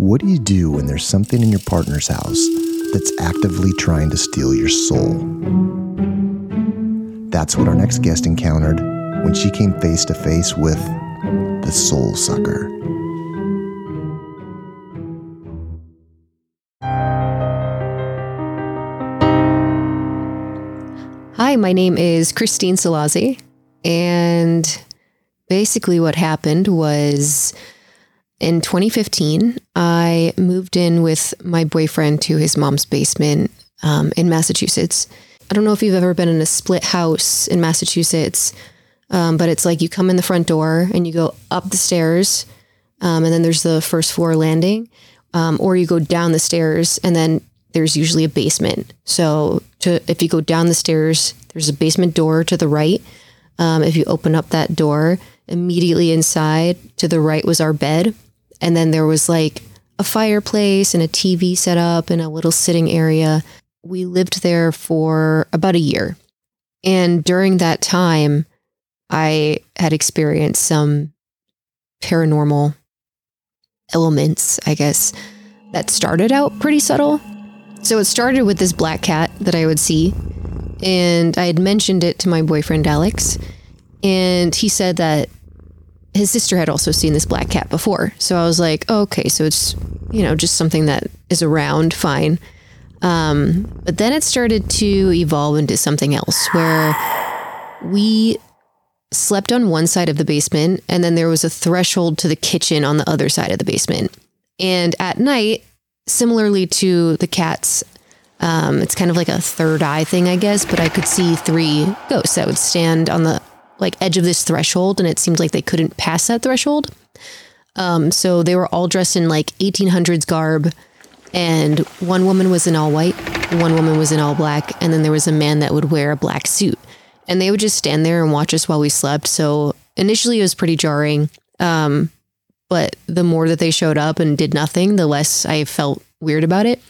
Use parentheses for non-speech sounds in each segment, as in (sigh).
What do you do when there's something in your partner's house that's actively trying to steal your soul? That's what our next guest encountered when she came face to face with the soul sucker. Hi, my name is Christine Celozzi, and basically what happened was in 2015, I moved in with my boyfriend to his mom's basement um, in Massachusetts. I don't know if you've ever been in a split house in Massachusetts, um, but it's like you come in the front door and you go up the stairs, um, and then there's the first floor landing, um, or you go down the stairs and then there's usually a basement. So to if you go down the stairs, there's a basement door to the right. Um, if you open up that door, immediately inside to the right was our bed, and then there was like a fireplace and a TV set up and a little sitting area. We lived there for about a year. And during that time, I had experienced some paranormal elements, I guess, that started out pretty subtle. So it started with this black cat that I would see. And I had mentioned it to my boyfriend, Alex. And he said that his sister had also seen this black cat before. So I was like, oh, okay, so it's, you know, just something that is around, fine. Um, but then it started to evolve into something else where we slept on one side of the basement and then there was a threshold to the kitchen on the other side of the basement. And at night, similarly to the cats, um, it's kind of like a third eye thing, I guess, but I could see three ghosts that would stand on the like edge of this threshold and it seemed like they couldn't pass that threshold. Um, so they were all dressed in like 1800s garb and one woman was in all white, one woman was in all black, and then there was a man that would wear a black suit. And they would just stand there and watch us while we slept. So initially it was pretty jarring. Um, but the more that they showed up and did nothing, the less I felt weird about it.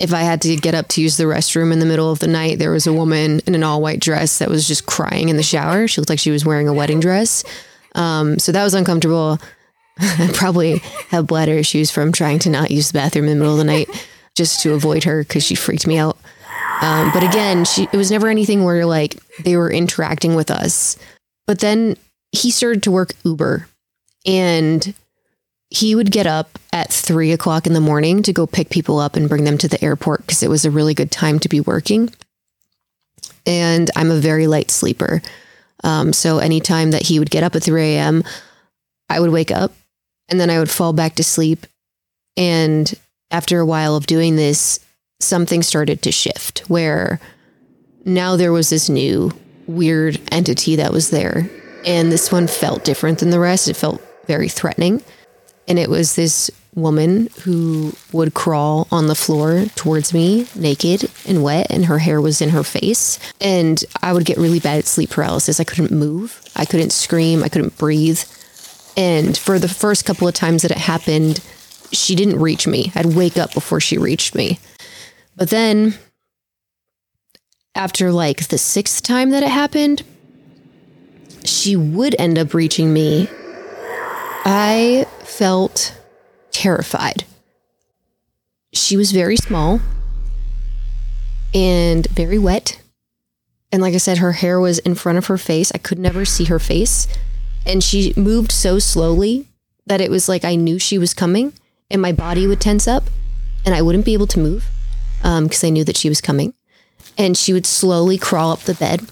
If I had to get up to use the restroom in the middle of the night, there was a woman in an all white dress that was just crying in the shower. She looked like she was wearing a wedding dress. Um, so that was uncomfortable. (laughs) I probably have bladder issues from trying to not use the bathroom in the middle of the night just to avoid her because she freaked me out. Um, but again, she, it was never anything where like they were interacting with us. But then he started to work Uber and he would get up at three o'clock in the morning to go pick people up and bring them to the airport because it was a really good time to be working. And I'm a very light sleeper. Um, so anytime that he would get up at 3 a.m., I would wake up and then I would fall back to sleep. And after a while of doing this, something started to shift where now there was this new weird entity that was there. And this one felt different than the rest. It felt very threatening. And it was this woman who would crawl on the floor towards me naked and wet, and her hair was in her face. And I would get really bad sleep paralysis. I couldn't move, I couldn't scream, I couldn't breathe. And for the first couple of times that it happened, she didn't reach me. I'd wake up before she reached me. But then, after like the sixth time that it happened, she would end up reaching me. I felt terrified. She was very small and very wet. And like I said, her hair was in front of her face. I could never see her face. And she moved so slowly that it was like I knew she was coming and my body would tense up and I wouldn't be able to move because um, I knew that she was coming. And she would slowly crawl up the bed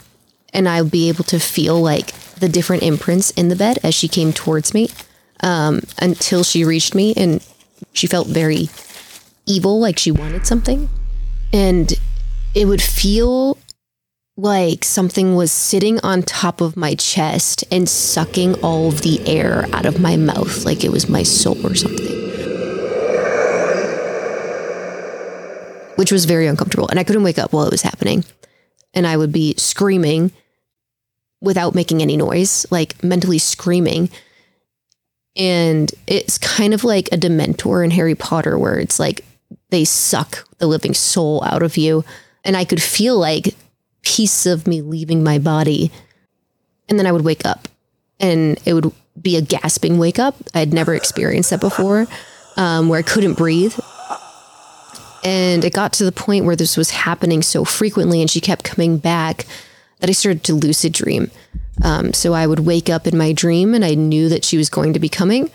and I would be able to feel like the different imprints in the bed as she came towards me um, until she reached me and she felt very evil, like she wanted something. And it would feel like something was sitting on top of my chest and sucking all of the air out of my mouth, like it was my soul or something. Which was very uncomfortable. And I couldn't wake up while it was happening. And I would be screaming without making any noise, like mentally screaming and it's kind of like a Dementor in Harry Potter, where it's like they suck the living soul out of you. And I could feel like pieces of me leaving my body. And then I would wake up and it would be a gasping wake up. I'd never experienced that before. um, where I couldn't breathe. And it got to the point where this was happening so frequently and she kept coming back that I started to lucid dream. Um, so I would wake up in my dream and I knew that she was going to be coming.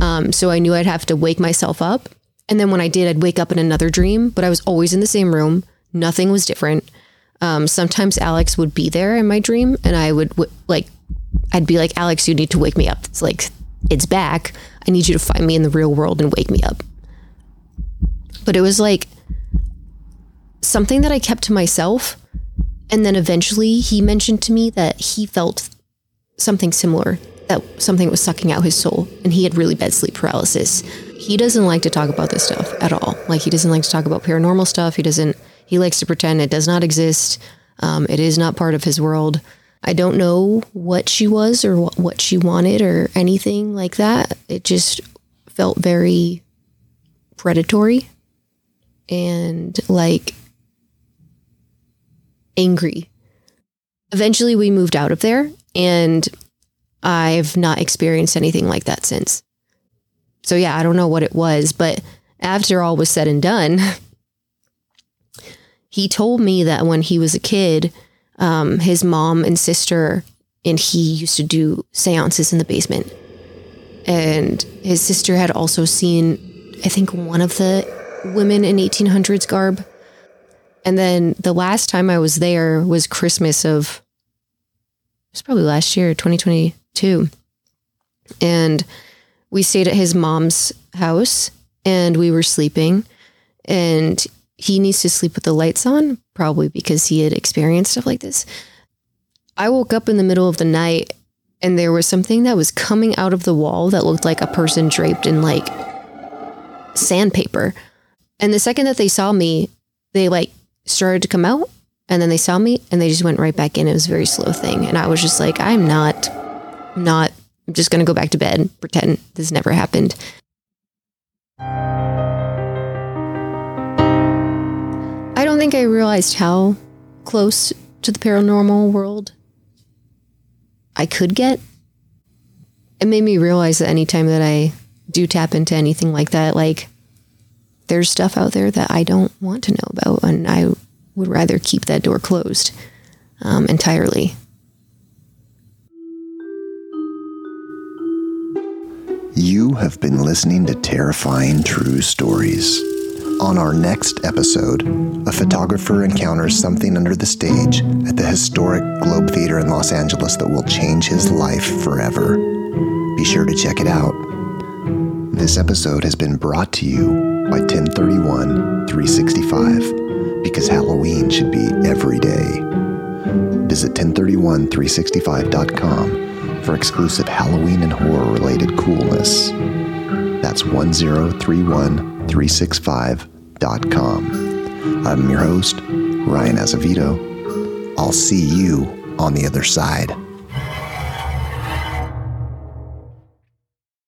Um, so I knew I'd have to wake myself up. And then when I did, I'd wake up in another dream, but I was always in the same room. Nothing was different. Um, sometimes Alex would be there in my dream and I would w- like, I'd be like, Alex, you need to wake me up. It's like, it's back. I need you to find me in the real world and wake me up. But it was like something that I kept to myself. And then eventually he mentioned to me that he felt something similar, that something was sucking out his soul and he had really bad sleep paralysis. He doesn't like to talk about this stuff at all. Like he doesn't like to talk about paranormal stuff. He doesn't, he likes to pretend it does not exist. Um, it is not part of his world. I don't know what she was or what, what she wanted or anything like that. It just felt very predatory and like angry. Eventually, we moved out of there, and I've not experienced anything like that since. So, yeah, I don't know what it was, but after all was said and done, (laughs) he told me that when he was a kid, um, his mom and sister and he used to do seances in the basement. And his sister had also seen, I think, one of the women in 1800s garb. And then the last time I was there was Christmas of, it was probably last year, 2022. And we stayed at his mom's house and we were sleeping. And he needs to sleep with the lights on, probably because he had experienced stuff like this. I woke up in the middle of the night and there was something that was coming out of the wall that looked like a person draped in like sandpaper. And the second that they saw me, they like started to come out and then they saw me and they just went right back in. It was a very slow thing. And I was just like, I'm not, not, I'm just going to go back to bed, pretend this never happened. I don't think I realized how close to the paranormal world I could get. It made me realize that anytime that I do tap into anything like that, like there's stuff out there that I don't want to know about, and I would rather keep that door closed um, entirely. You have been listening to Terrifying True Stories. On our next episode, a photographer encounters something under the stage at the historic Globe Theater in Los Angeles that will change his life forever. Be sure to check it out. This episode has been brought to you by 1031 365 because Halloween should be every day. Visit 1031365.com for exclusive Halloween and horror related coolness. That's 1031-365.com. I'm your host, Ryan Azevedo. I'll see you on the other side.